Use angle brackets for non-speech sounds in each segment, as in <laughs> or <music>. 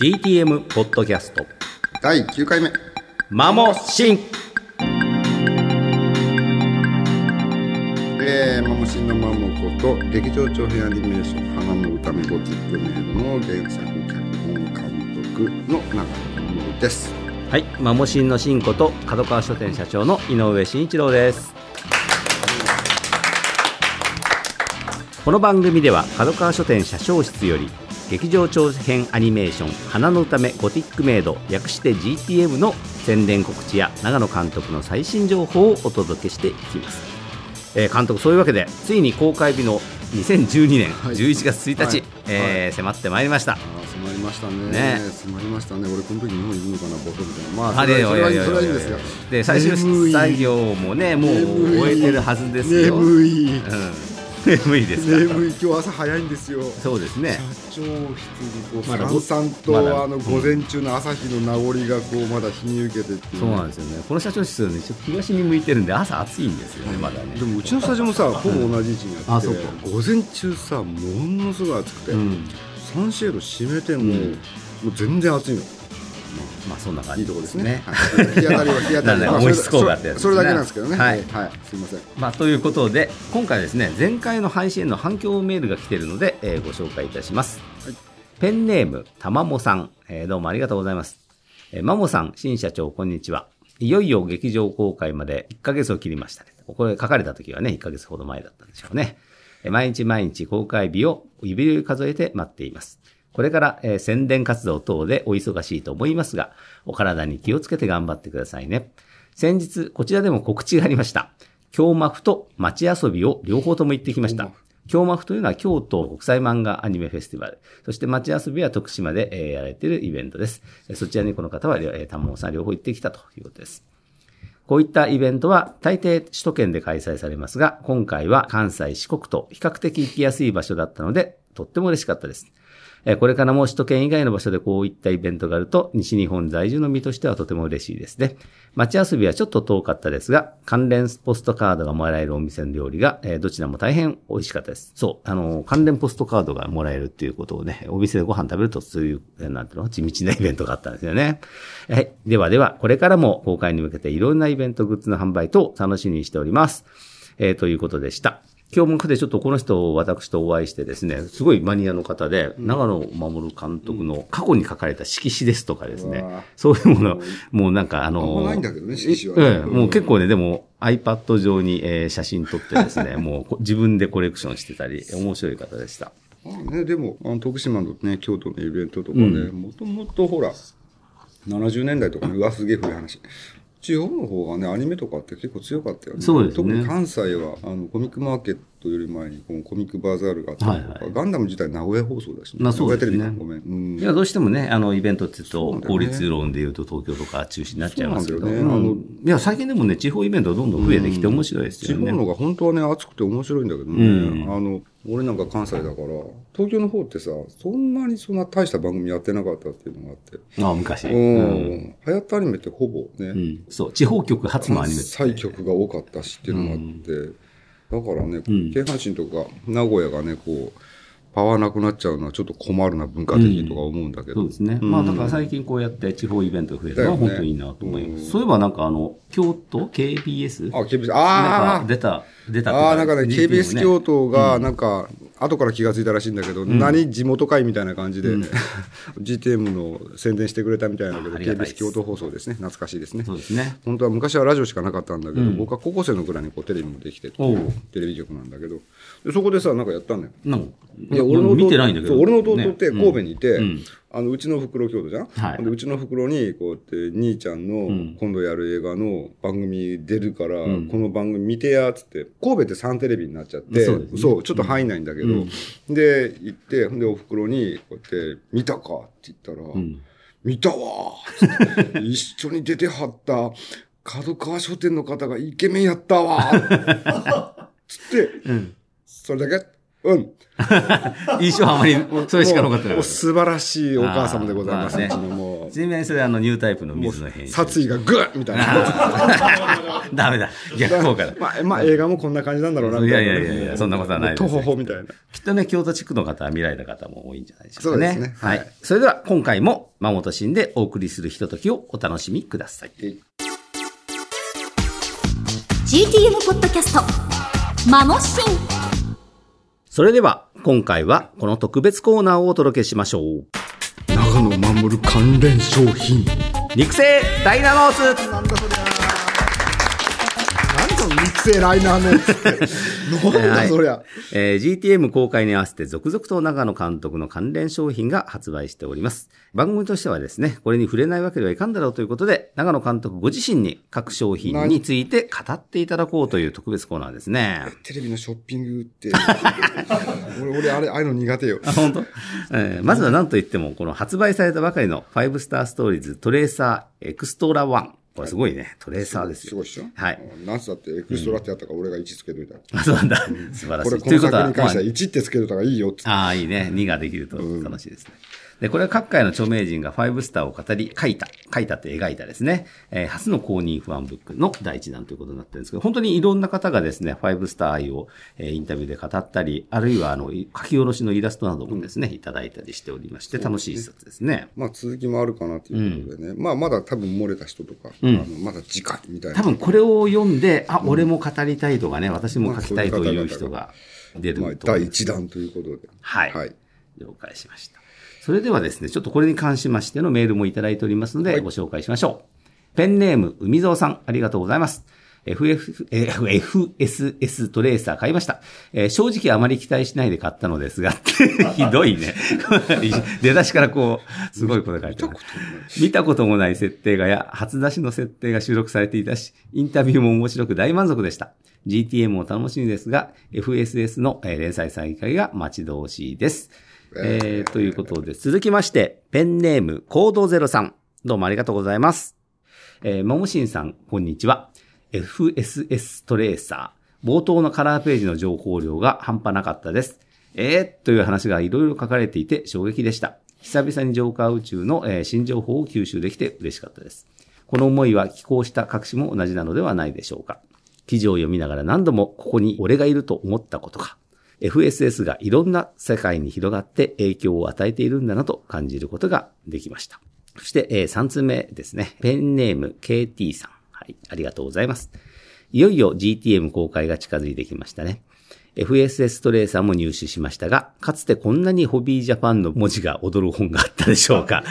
GTM ポッドキャスト。第9回目。マモシン。えー、マモシンのマモこと劇場長編アニメーション「花の歌めゴティックメイド」の原作脚本監督の長野守です。はいマモシンのシンこと角川書店社長の井上慎一郎です。この番組では角川書店社長室より劇場長編アニメーション「花の歌めゴティックメイド」略して GTM の宣伝告知や長野監督の最新情報をお届けしていきます、えー監督そういうわけでついに公開日の2012年はい。11月1日、はい。えー迫ってまいりました。迫りましたね。ね。迫りましたね。俺この時日本いるのかなボソみたいな。まあそれはいいですがで最終作業もねもう終えてるはずですよ。眠い。うん、眠いですか？眠い。今日朝早いんですよ。そうですね。社長室にこうまださんと、まだあの午前中の朝日の名残がこうまだ日に受けてっていう。そうなんですよね。この社長室はねちょっと東に向いてるんで朝暑いんですよねまだね。でもうちのスタジオもさほぼ同じ位置にあってうか。午前中さものすごい暑くて、うん。サンシェード閉めても、うん。もう全然暑いのまあそんな感じいいとこですね。はい。日当たりは日当たり。温室効果ってやつですね。それだけなんですけどね。はい。すいません。まあ、ということで今回ですね前回の配信への反響メールが来ているので、えーご紹介いたします、はい。ペンネームたまもさん、えーどうもありがとうございます、えー、マモさん新社長こんにちは。いよいよ劇場公開まで1ヶ月を切りましたね。これ書かれた時はね1ヶ月ほど前だったんでしょうね。えー毎日毎日公開日を指折り数えて待っていますこれから、えー宣伝活動等でお忙しいと思いますが、お体に気をつけて頑張ってくださいね。先日、こちらでも告知がありました。京マフと街遊びを両方とも行ってきました。京マフというのは京都国際漫画アニメフェスティバル。そして街遊びは徳島で、えーやられているイベントです。そちらにこの方は、えー、玉尾さん両方行ってきたということです。こういったイベントは大抵首都圏で開催されますが、今回は関西、四国と比較的行きやすい場所だったので、とっても嬉しかったです。えこれからも首都圏以外の場所でこういったイベントがあると、西日本在住の身としてはとても嬉しいですね。街遊びはちょっと遠かったですが、関連ポストカードがもらえるお店の料理が、えどちらも大変美味しかったです。そう、あの、関連ポストカードがもらえるっていうことをね、お店でご飯食べるとそういう、えーなんていうの、地道なイベントがあったんですよね。はい。ではでは、これからも公開に向けていろんなイベントグッズの販売等楽しみにしております。えーということでした。今日もでちょっとこの人を私とお会いしてですね、すごいマニアの方で、長野守監督の過去に書かれた色紙ですとかですね、うわそういうもの、もうなんかあの、あないんだけどね色紙はね。ええもう結構ね、でも iPad 上に、えー写真撮ってですね、<laughs> もうこ自分でコレクションしてたり、面白い方でした。あね、でもあの徳島のね京都のイベントとかねもともとほら70年代とかねうわすげえ古い話地方の方がねアニメとかって結構強かったよね。そうですね。特に関西はあのコミックマーケットより前にこのコミックバザールがあったりとか、はいはい。ガンダム自体名古屋放送だし、まあそうですね。ごめん、うん。いや、どうしてもね、あの、イベントって言うと、効率論で言うと東京とか中止になっちゃいますけど、そうなんだよね。うん。いや、最近でもね、地方イベントどんどん増えてきて面白いです地よね。方のが本当はね熱くて面白いんだけどね、うん。あの俺なんか関西だから東京の方ってさそんなにそんな大した番組やってなかったっていうのがあって。ああ、昔。ううん。ん、流行ったアニメってほぼね、うん。そう、地方局初のアニメって。最局が多かったしっていうのがあって、だからね、ん。京阪神とか名古屋がねこうパワーなくなっちゃうのはちょっと困るな文化的にとか思うんだけど、そうですね。まあ、だから最近こうやって地方イベントが増えるのは本当にいいなと思います。うんそういえばなんかあの、京都？KBS? あ KBS あか出た、出たあああなんかね KBS ね。京都がなんか、後から気がついたらしいんだけど、何地元会みたいな感じで、<laughs> GTM の宣伝してくれたみたいだけど KBS 京都放送ですね。懐かしいですね。そうですね。本当は昔はラジオしかなかったんだけど、僕は高校生のぐらいにこうテレビもできてっていうおう。テレビ局なんだけどでそこでさなんかやったんだよなんか、いや俺の弟見てないんだけど。そう俺の弟ってね神戸にいて、うんあのうちの袋京都じゃん、はいでうちの袋にこうやって兄ちゃんの今度やる映画の番組出るから、この番組見てやっつって神戸ってサンテレビになっちゃってそうですねちょっと入んないんだけど、で行ってほんでお袋にこうやって「見たか?」って言ったら「ん見たわ! <laughs>」一緒に出てはった角川書店の方がイケメンやったわ!」つって、うん。それだけ？うん。<laughs> 印象はあまり、それしか残ってなかっ素晴らしいお母様でございます。ねうちのもた。ちなみにそれあの、ニュータイプの水の編集。殺意がグッみたいな。<laughs> ダメだ。逆効果だ。まあ、まあ、映画もこんな感じなんだろうな、みたいな。いやいやいやいやそんなことはないとほほみたいな。きっとね、京都地区の方は見られた方も多いんじゃないでしょうかね。そうですねははいい。それでは、今回も、まもとしんでお送りするひとときをお楽しみください。GTM ポッドキャストマモシンそれでは、今回は、この特別コーナーをお届けしましょう。長野守る関連商品。肉声ダイナノーツなんだそりゃ。何その肉声ライナーの。なんだそりゃ。えー GTM 公開に合わせて続々と長野監督の関連商品が発売しております。番組としてはですね、これに触れないわけではいかんだろうということで、長野監督ご自身に各商品について語っていただこうという特別コーナーですね。テレビのショッピングって。<laughs> 俺、俺、あれ、ああいうの苦手よ。あ、本当、えーまずは何と言っても、この発売されたばかりの5スターストーリーズトレーサーエクストラ1。これすごいね。トレーサーですよ。すごいっしょはい。なんつったって、エクストラってやったから俺が1つけといた。あ、そうなんだ。素晴らしい。これ、この作に関してはまあ1ってつけといた方がいいよって。ああ、いいね。2ができると楽しいですね。で、これは各界の著名人が5スターを語り、書いた、書いたって描いたですね、えー初の公認不安ブックの第一弾ということになってるんですけど、本当にいろんな方がですね、5スター愛を、えーインタビューで語ったり、あるいはあの、書き下ろしのイラストなどもですね、いただいたりしておりまして、楽しい一冊ですね。まあ、続きもあるかなということでね。まあ、まだ多分漏れた人とか、うんあのまだ次回みたいな。多分これを読んで、あ、俺も語りたいとかね、私も書きたいという人が出るまあ、と。第1弾ということで。はい。はい。了解しました。それではですね、ちょっとこれに関しましてのメールもいただいておりますので、ご紹介しましょう。ペンネーム、海蔵さん、ありがとうございます。FF、えー FSS トレーサー買いました。えー正直あまり期待しないで買ったのですが、<laughs> ひどいね。<laughs> 出だしからこう、すごいこと書いてある。見たこともない設定がや、初出しの設定が収録されていたし、インタビューも面白く大満足でした。GTM も楽しみですが、FSS のえー連載再開が待ち遠しいです。えー、ということで、続きまして、ペンネーム、コードゼロさん。どうもありがとうございます。えー、ももしんさん、こんにちは。FSS トレーサー。冒頭のカラーページの情報量が半端なかったです。えー、という話がいろいろ書かれていて衝撃でした。久々にジョーカー宇宙の、えー新情報を吸収できて嬉しかったです。この思いは寄稿した各紙も同じなのではないでしょうか。記事を読みながら何度もここに俺がいると思ったことか。FSS がいろんな世界に広がって影響を与えているんだなと感じることができました。そして、え3つ目ですね。ペンネーム KT さん。はい、ありがとうございます。いよいよ GTM 公開が近づいてきましたね。FSS トレーサーも入手しましたが、かつてこんなにホビージャパンの文字が踊る本があったでしょうか。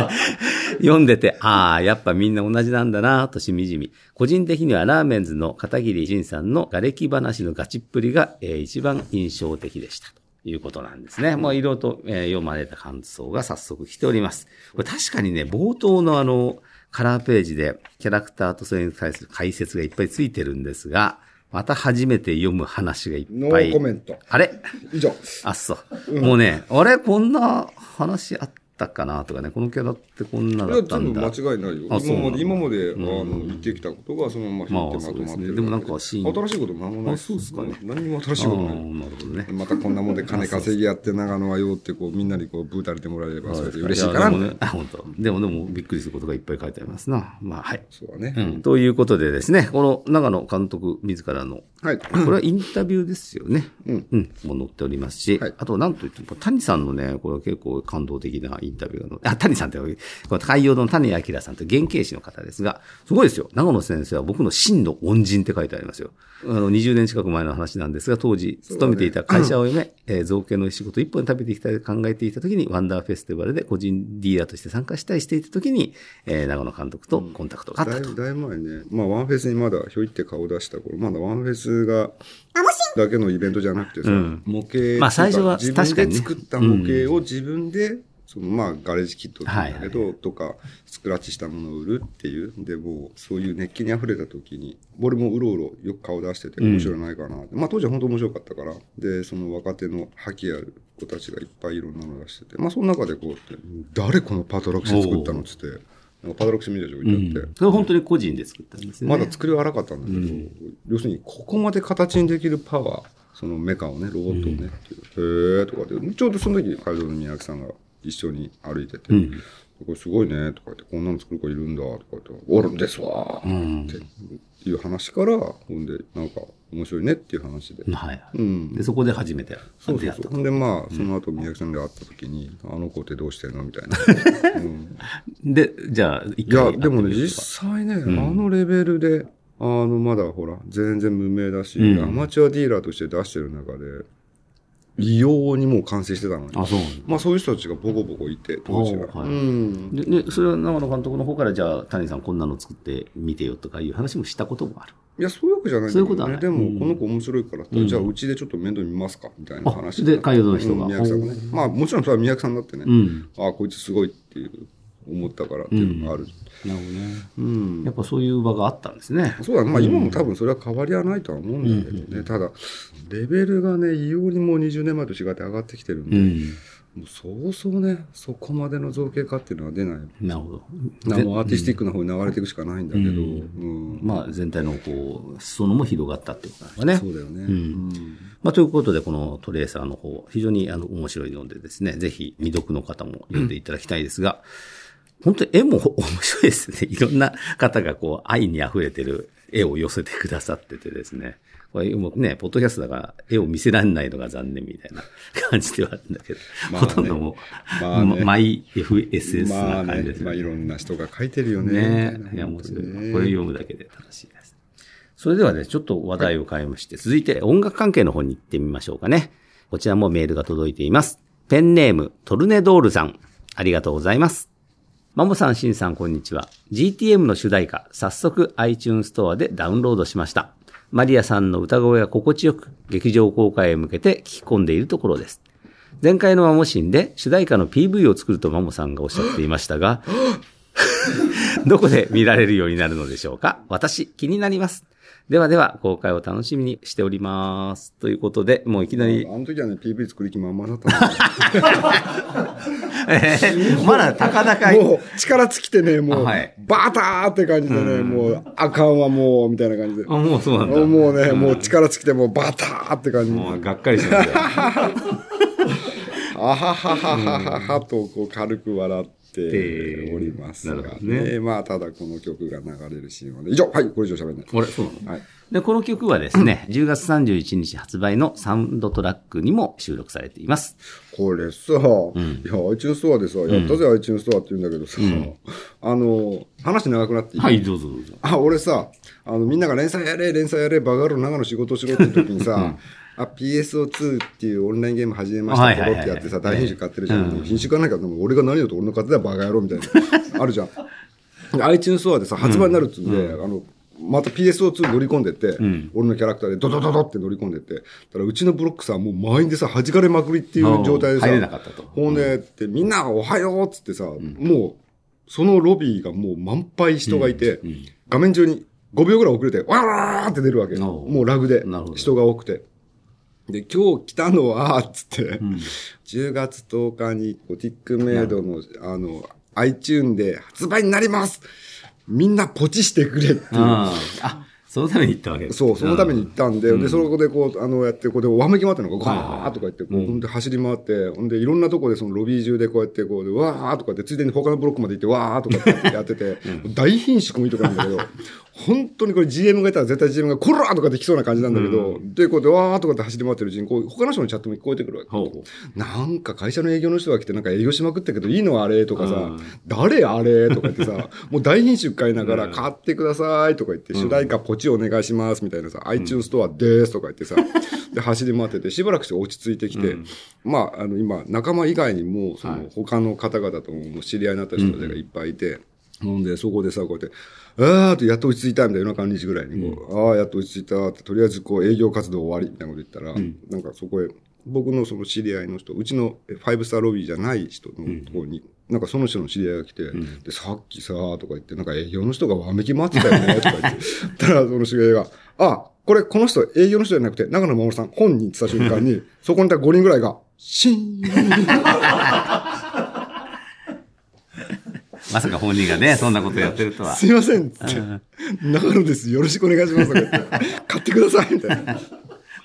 <laughs> 読んでて、ああ、やっぱみんな同じなんだなとしみじみ。個人的にはラーメンズの片桐仁さんの瓦礫話のガチっぷりが、えー一番印象的でした。ということなんですね。もういろいろと、えー読まれた感想が早速来ております。これ確かにね、冒頭のあの、カラーページでキャラクターとそれに対する解説がいっぱいついてるんですが、また初めて読む話がいっノぱい。ーコメント。あれ？以上。あ、そう。もうね、あれ？こんな話あったかなとかね、このキャラってこんないだや、ったんだ。全部間違いないよ。あそう今まで、今まで、あんの、言ってきたことがそのまままあ引いてまとまってるそうですねでもなんか新しいことも何もない。あそうですかね何にも新しいあことない。ーなるほどね。またこんなもんで金稼ぎやって長野はよってこうみんなにこうブータれてもらえればそれで嬉しいかなやでもね、あ、本当。でもでもびっくりすることがいっぱい書いてありますな。まあ、はい。そうだね、うん。ということでですね、この長野監督自らの、はいこれはインタビューですよね。うん。うん。もう載っておりますし、はいあとなんといっても、谷さんのね、これは結構感動的なインタビューが載って、あ、谷さんって、この海洋堂の谷明さんという原型師の方ですが、すごいですよ。長野先生は僕の真の恩人って書いてありますよ。あの、20年近く前の話なんですが、当時、勤めていた会社を辞め、えー造形の仕事一本食べていきたいと考えていた時に、ワンダーフェスティバルで個人ディーラーとして参加したりしていた時に、えー長野監督とコンタクトがあったと。だいだいぶ前ね、まあ、ワンフェスにまだひょいって顔出した頃、まだワンフェスが、だけのイベントじゃなくてさ、うん模型まあ最初は自確かにね分で作った模型を自分で、そのまあ、ガレージキットだけど、とか、スクラッチしたものを売るっていう。で、もう、そういう熱気に溢れた時に、俺もうろうろよく顔出してて面白いないかなって。まあ、当時は本当面白かったから。で、その若手の覇気ある子たちがいっぱいいろんなの出してて。まあ、その中でこうって、誰このパトラクション作ったのっつって、パトラクション見た人がいてあって、それは本当に個人で作ったんですよね。まだ作りは荒かったんだけど、要するにここまで形にできるパワー、そのメカをね、ロボットをね、っていうへえとかで、ちょうどその時、海上の宮城さんが一緒に歩いてて、これすごいね、とか言って、こんなの作る子いるんだ、とか言って、おるんですわーっていう話から、ほんで、なんか、面白いねっていう話で。はい。うん。で、そこで初めてそうそうそんで、まあ、その後、宮城さんで会った時に、あの子ってどうしてんの？みたいな。う <laughs> んで、じゃあ、一いや、回でもね、実際ね、あのレベルで、あの、まだほら、全然無名だし、うん。アマチュアディーラーとして出してる中で、異様にもう完成してたのに。あ、そうまあ、そういう人たちがボコボコいて、当時は。はいうん。で、で、それは長野監督の方から、じゃあ、谷さんこんなの作ってみてよとかいう話もしたこともある。いや、そういうわけじゃないんだけどね。でうんも、この子面白いからって、じゃあ、うちでちょっと面倒見ますかみたいな話あで海洋の人がうん宮城さんがね。まあ、もちろんそれは宮城さんだってね、うん。あこいつすごいっていう、思ったからっていうのがある。なるほどね。うんやっぱそういう場があったんですね。そうだね。まあ今も多分それは変わりはないとは思うんだけどね。ただ、レベルがね、異様にもう20年前と違って上がってきてるんで、うん。もうそうそうね、そこまでの造形化っていうのは出ない。なるほど。なもうアーティスティックな方に流れていくしかないんだけど、うんまあ、全体のこう、裾野も広がったってことなんですかね。そうだよね。んまあ、ということで、このトレーサーの方、非常にあの面白いのでですね、ぜひ未読の方も読んでいただきたいですが、本当に絵も面白いですね。いろんな方がこう、愛に溢れてる絵を寄せてくださっててですね。これもうね、ポッドキャストだから絵を見せられないのが残念みたいな感じではあるんだけど、まあねほとんどもう、まあねマイ FSS な感じです、まあいろんな人が書いてるよね。ねいや、面白い。これ読むだけで楽しいです。それではね、ちょっと話題を変えまして、続いて音楽関係の方に行ってみましょうかね。こちらもメールが届いています。ペンネーム、トルネドールさん。ありがとうございます。マモさん、シンさん、こんにちは。GTM の主題歌、早速 iTunes Store でダウンロードしました。マリアさんの歌声が心地よく、劇場公開へ向けて聞き込んでいるところです。前回のマモシンで主題歌の PV を作るとマモさんがおっしゃっていましたが、<gasps> どこで見られるようになるのでしょうか？私、気になります。ではでは、公開を楽しみにしております。ということで、もういきなり、あの時はね、PV 作る気満々だったんえーまだ高々だもう力尽きてね、もう、はいバターって感じでね、もう、あかんわもう、みたいな感じで。あ、もうそうなんだ。もうね、もう力尽きて、もうバターって感じ。もうがっかりしましたよ。<laughs> あははははははと、こう、軽く笑っておりますがね。ねまあ、ただこの曲が流れるシーンはね。以上はい、これ以上喋んない。これ、そうなの？はい。で、この曲はですね、10月31日発売のサウンドトラックにも収録されています。これさ、いや、iTunes ストアでさ、やったぜ、iTunes ストアって言うんだけどさ、あの、話長くなっていい？はい、どうぞどうぞ。あ、俺さ、あの、みんなが連載やれ、連載やれ、バカ野郎長野仕事しろって時にさ、あ、PSO2 っていうオンラインゲーム始めましたはいはいはいポロってやってさ、大品種買ってるじゃん。品種買わなきゃ、俺が何よと俺の買ってたらバカ野郎みたいな。あるじゃん。<laughs> で iTunes ストアでさ、発売になるっつうんで、あの、また PSO2 乗り込んでって、俺のキャラクターでドドドドって乗り込んでって、だからうちのブロックさ、もう満員でさ、弾かれまくりっていう状態でさ、入れなかったと。ほんで、ってみんなおはようっつってさ、もう、そのロビーがもう満杯人がいて、画面中に5秒ぐらい遅れて、わーって出るわけ。もうラグで人が多くて。で、今日来たのは、つって、10月10日にゴティックメイドの、あの、iTune で発売になります。みんなポチしてくれっていう。あそのために行ったわけです。そう、そのために行ったんで、で、そこでこう、あの、やって、こうで、わめき回ってるのが、ガーッとか言って、こう、ほんで走り回って、ほんで、いろんなとこで、そのロビー中でこうやって、こうで、わーとかって、ついでに他のブロックまで行って、わーとかってやってて、<laughs> 大品種もいいとこなんだけど、本当にこれ GM がいたら絶対 GM が、こらーとかって来そうな感じなんだけど、で、こうで、わーとかって走り回ってるうちに、こう、他の人のチャットも聞こえてくるわけ。なんか会社の営業の人が来て、なんか営業しまくったけど、いいのあれとかさ、誰あれとか言ってさ、<laughs> もう大品種買いながら、買ってくださいとか言って、主題歌ポチお願いしますみたいなさ、iTunes ストアですとか言ってさ、<laughs> で、走り回ってて、しばらくして落ち着いてきて、まあ、あの、今、仲間以外にも、その、他の方々とも知り合いになった人たちがいっぱいいて、ほんで、そこでさ、こうやって、あーと、やっと落ち着いたみたいな、夜中2時ぐらいにこう、ああ、やっと落ち着いたって、とりあえずこう、営業活動終わりみたいなこと言ったら、なんかそこへ、僕のその知り合いの人、うちのファイブスターロビーじゃない人のところに、なんかその人の知り合いが来て、で、さっきさ、とか言って、なんか営業の人がわめき回ってたよね、とか言って、<laughs> たらその知り合いが、あ、これこの人営業の人じゃなくて、長野守さん本人って言った瞬間に、そこにいた5人ぐらいが、シーン <laughs> まさか本人がね、そんなことやってるとは。すいませんって、長野です。よろしくお願いします。買ってください。みたいな。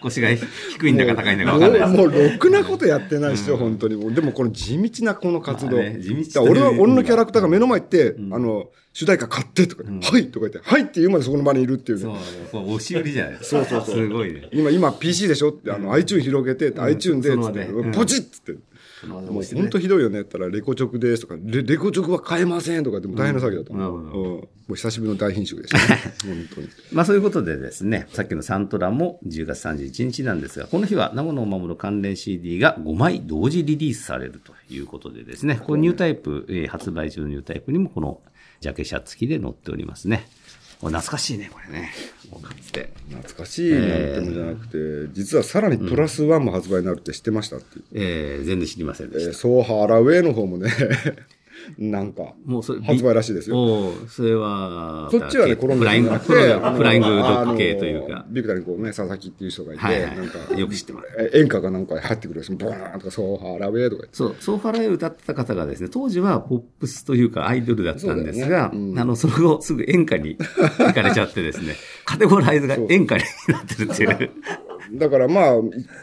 腰が低いんだか高いんだか分かんない。もう、ろくなことやってないですよ、本当に。でもこの地道なこの活動。まあね俺は、俺のキャラクターが目の前行って、んあの、主題歌買ってとか、はいとか言って、はいって言うまでそこの場にいるっていうそうね。、これ押し売りじゃないですか。そうそうそうすごいね。今、今 PC でしょって、あの、iTune 広げて、iTune で、そのつってポチッつって。もう本当ひどいよねったら、レコチョクですとか、レレコチョクは買えませんとかでも大変な作業だと思う。うんもう久しぶりの大品種でしたね。<laughs> 本当に。まあそういうことでですね、さっきのサントラも10月31日なんですが、この日は長野を守る関連 CD が5枚同時リリースされるということでですね、これニュータイプ、えー発売中のニュータイプにもこのジャケ写付きで載っておりますね。懐かしいね、これね。かつて。懐かしいなんてもんじゃなくて、実はさらにプラスワンも発売になるって知ってましたっていう。えー全然知りませんでした。えー、ソーハラウェイの方もね、なんか、もうそれ発売らしいですよ。それは、こっちはね、コロンビアフライング、じゃなくフラインてグフライングドッグ系というか。ビクタリにこうね、佐々木っていう人がいて、はいはいなんか、よく知ってますえ演歌がなんか入ってくるんですよ。ボーンとか、ソーハラウェイとか言って。そう、ソーファライ歌ってた方がですね、当時はポップスというかアイドルだったんですが、あの、その後すぐ演歌に行かれちゃってですね、<laughs> カテゴライズが演歌になってるっていう。だからまあ、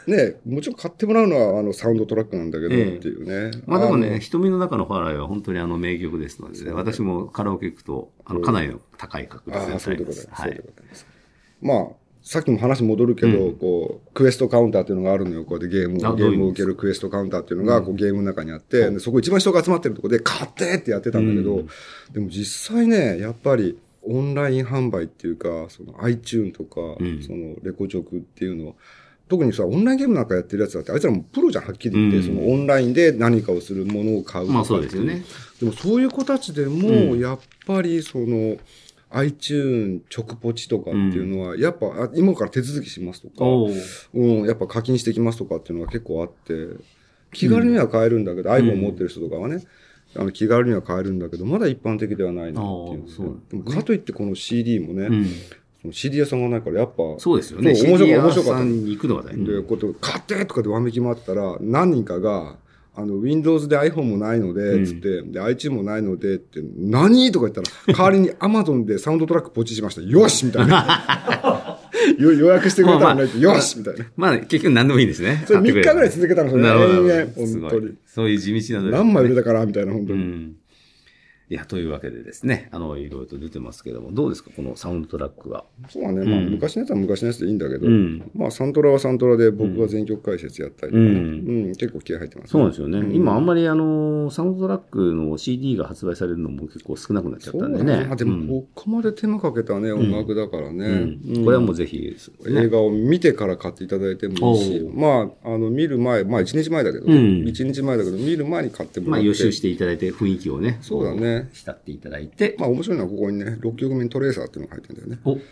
ね、もちろん買ってもらうのはあのサウンドトラックなんだけど、ええっていうね。まあでものね、瞳の中のファライは本当にあの名曲ですので、ね、私もカラオケ行くと、あの、かなりの高い確率でああ、そう歌いうます。いことだ。はい。まあ、さっきも話戻るけど、こう、クエストカウンターっていうのがあるのよ。こうやってゲームを、ゲームを受けるクエストカウンターっていうのが、こうゲームの中にあって、でそこ一番人が集まってるところで、買ってってやってたんだけど、でも実際ね、やっぱり、オンライン販売っていうか、その iTune とか、ん。そのレコチョクっていうのは、特にさ、オンラインゲームなんかやってるやつだって、あいつらもプロじゃん、はっきり言って、うん。そのオンラインで何かをするものを買うとかまあそうですよね。でもそういう子たちでも、やっぱりその、iTune 直ポチとかっていうのは、やっぱ、あ今から手続きしますとか、う。ん、やっぱ課金してきますとかっていうのが結構あって、気軽には買えるんだけど、iPhone 持ってる人とかはね、あの気軽には買えるんだけど、まだ一般的ではないなっていううでもかといってこの CD もね、うん。CD 屋さんがないから、やっぱ、そうですよね。面白 CD 屋かったさんに行くのが大変。で、こ買ってとかでわめき回ってたら、何人かが、あの、Windows で iPhone もないので、つって、で、iTune もないので、って、何？とか言ったら、代わりに Amazon でサウンドトラックポチしました。よしみたいな。<laughs> よ予約してくれたのね、よしみたいな。まあ、結局何でもいいんですね。<laughs> それ3買ってくれる日ぐらい続けたの、それ。なるほど。本当に。そういう地道な何枚売れたから、みたいな、本当に。うん。いや、というわけでですね、あの、いろいろと出てますけども、どうですか、このサウンドトラックは？そうだね。まあ、うん昔のやつは昔のやつでいいんだけど、うんまあ、サントラはサントラで僕が全曲解説やったりとかね、ううんん、結構気合入ってます、そうですよね。うん今、あんまりあの、サウンドトラックの CD が発売されるのも結構少なくなっちゃったんでね。だね。でうんも、ここまで手間かけたね、音楽だからね。うんこれはもうぜひ、映画を見てから買っていただいてもいいしまあ、あの、見る前、まあ一日前だけど、うん一日前だけど、見る前に買ってもまあらって。予習していただいて雰囲気をね、そうだね浸っていただいて、まあ面白いのはここにね、6曲目にトレーサーっていうのが入ってるんだよね。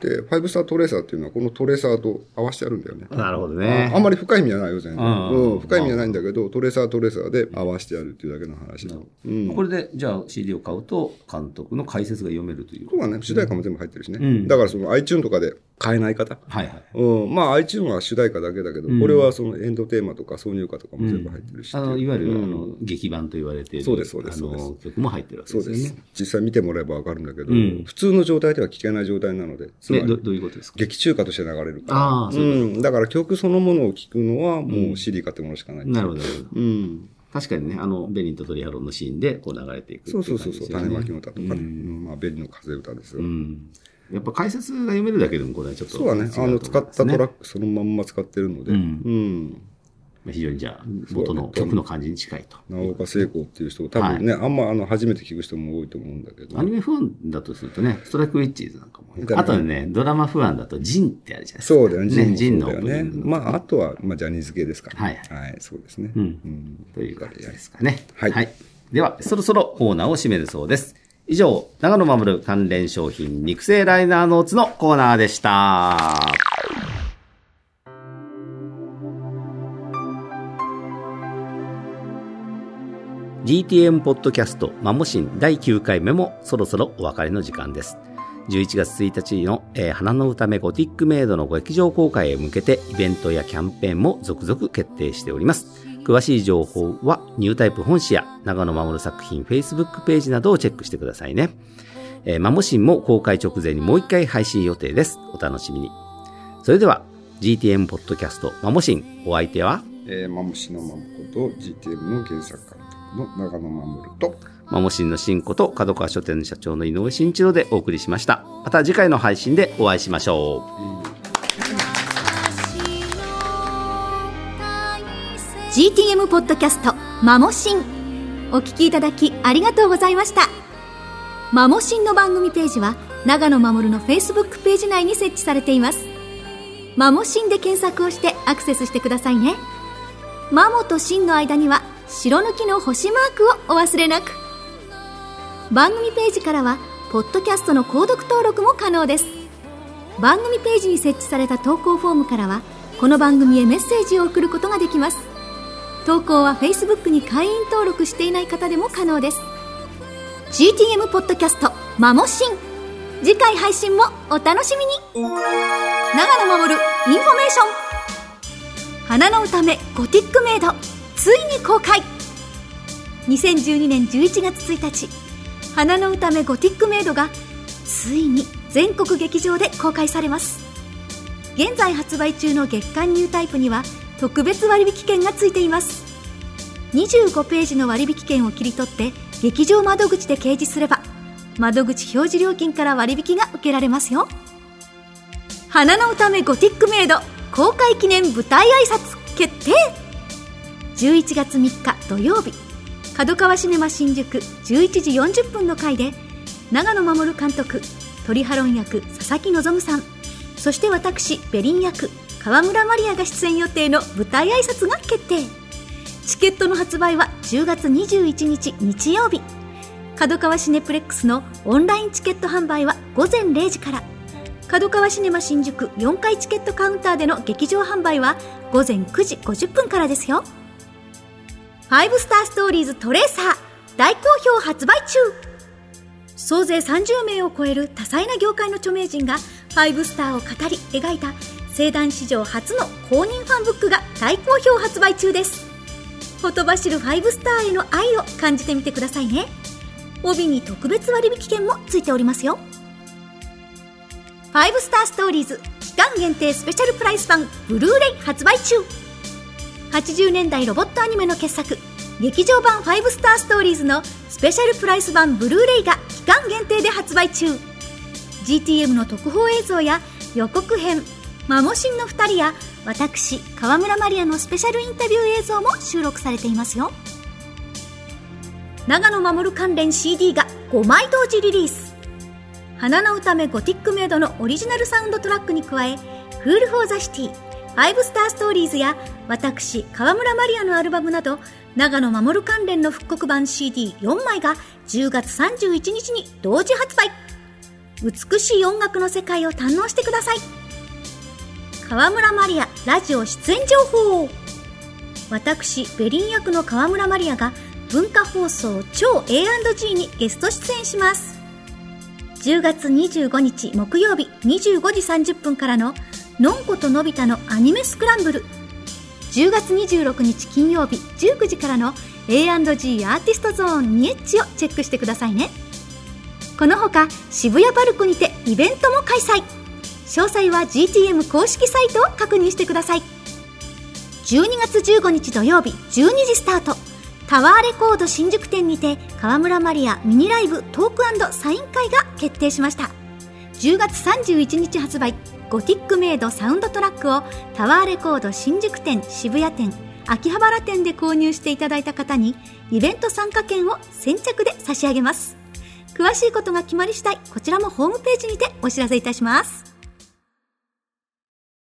お、で、5スタートレーサーっていうのはこのトレーサーと合わせてあるんだよね。なるほどね。ああんまり深い意味はないよ、全然。うんうん、深い意味はないんだけど、トレーサートレーサーで合わせてやるっていうだけの話だ。うん。これで、じゃあ CD を買うと、監督の解説が読めるという。そうだね、主題歌も全部入ってるしね。うんだからその iTune とかで買えない方。はいはい。うん、まあ iTune は主題歌だけだけど、うんこれはそのエンドテーマとか挿入歌とかも全部入ってるし。あの、いわゆる、うんあの、劇版と言われている、そうですそうです曲も入ってるわけそうですですよね。。実際見てもらえばわかるんだけど、うん普通の状態では聴けない状態なので、つまえ、ど、りどういうことですか？劇中歌として流れるから。ああそういううん。だから曲そのものを聴くのはもう CD 買ってもらうしかない。なるほど、なるほど。うん。確かにね、あの、ベリンとトリハロンのシーンで、こう流れていくっていそうそうそうそう、種まきの歌とかね。ううんんまあ、ベリの風歌ですよ。うん。やっぱ解説が読めるだけでも、これはちょっと、そうだね。あの、使ったトラック。クそのまんま使ってるので、ううんん。非常にじゃあ、元の曲の感じに近いと。長岡聖子っていう人、多分ね、あんまあの初めて聞く人も多いと思うんだけど。アニメファンだとするとね、ストライクウィッチーズなんかも。だねあとね、ドラマファンだとジンってあるじゃないですか。そうだよね、ジンもジンのね。まあ、あとは、まあ、ジャニーズ系ですから、はいはい。そうですね。うんうんという感じですかね。はいでは、そろそろコーナーを締めるそうです。以上、長野守関連商品肉製ライナーノーツのコーナーでした。GTM ポッドキャストマモシン第9回目もそろそろお別れの時間です。11月1日の、えー花の歌めゴティックメイドの劇場公開へ向けてイベントやキャンペーンも続々決定しております。詳しい情報はニュータイプ本誌や長野守作品 Facebook ページなどをチェックしてくださいね。えーマモシンも公開直前にもう一回配信予定です。お楽しみに。それでは、GTM ポッドキャスト、マモシン。お相手は、えー、マムシのマムこと GTM の原作監督の長野守と、マモシンの新子と角川書店の社長の井上慎一郎でお送りしました。また次回の配信でお会いしましょう。GTM ポッドキャストマモシンお聞きいただきありがとうございました。マモシンの番組ページは長野守の Facebook ページ内に設置されています。マモシンで検索をしてアクセスしてくださいね。マモとシンの間には白抜きの星マークをお忘れなく。番組ページからはポッドキャストの購読登録も可能です。番組ページに設置された投稿フォームからはこの番組へメッセージを送ることができます。投稿は Facebook に会員登録していない方でも可能です。GTM ポッドキャスト「マモシン」次回配信もお楽しみに。永野護インフォメーション。花の詩女ゴティックメイド。ついに公開。2012年11月1日花の詩女ゴティックメイドがついに全国劇場で公開されます。現在発売中の月刊ニュータイプには特別割引券がついています。25ページの割引券を切り取って劇場窓口で掲示すれば窓口表示料金から割引が受けられますよ。花の歌めゴティックメイド公開記念舞台挨拶決定。11月3日土曜日。角川シネマ新宿11時40分の回で長野守監督鳥ハロン役佐々木希さん。そして私ベリン役川村マリアが出演予定の舞台挨拶が決定。チケットの発売は10月21日日曜日。角川シネプレックスのオンラインチケット販売は午前0時から。角川シネマ新宿4階チケットカウンターでの劇場販売は午前9時50分からですよ。5スターストーリーズトレーサー。大好評発売中。総勢30名を超える多彩な業界の著名人が5スターを語り描いた生誕史上初の公認ファンブックが大好評発売中です。ほとばしる5スターへの愛を感じてみてくださいね。帯に特別割引券もついておりますよ。5スターストーリーズ期間限定スペシャルプライス版ブルーレイ発売中。80年代ロボットアニメの傑作劇場版5スターストーリーズのスペシャルプライス版ブルーレイが期間限定で発売中。GTM の特報映像や予告編まも☆しんの2人や私川村万梨阿のスペシャルインタビュー映像も収録されていますよ。長野守関連 CD が5枚同時リリース。花の詩女ゴティックメイドのオリジナルサウンドトラックに加え「フール・フォー・ザ・シティ」「ファイブスター・ストーリーズ」や私川村万梨阿のアルバムなど永野護関連の復刻版 CD4 枚が10月31日に同時発売。美しい音楽の世界を堪能してください。川村マリアラジオ出演情報。私ベリン役の川村マリアが文化放送超 A&G にゲスト出演します。10月25日木曜日25時30分からののんことのび太のアニメスクランブル。10月26日金曜日19時からの A&G アーティストゾーンニエッチをチェックしてくださいね。このほか渋谷パルコにてイベントも開催。詳細は GTM 公式サイトを確認してください。12月15日土曜日12時スタート。タワーレコード新宿店にて川村マリアミニライブトークサイン会が決定しました。10月31日発売。ゴティックメイドサウンドトラックをタワーレコード新宿店渋谷店秋葉原店で購入していただいた方にイベント参加券を先着で差し上げます。詳しいことが決まり次第こちらもホームページにてお知らせいたします。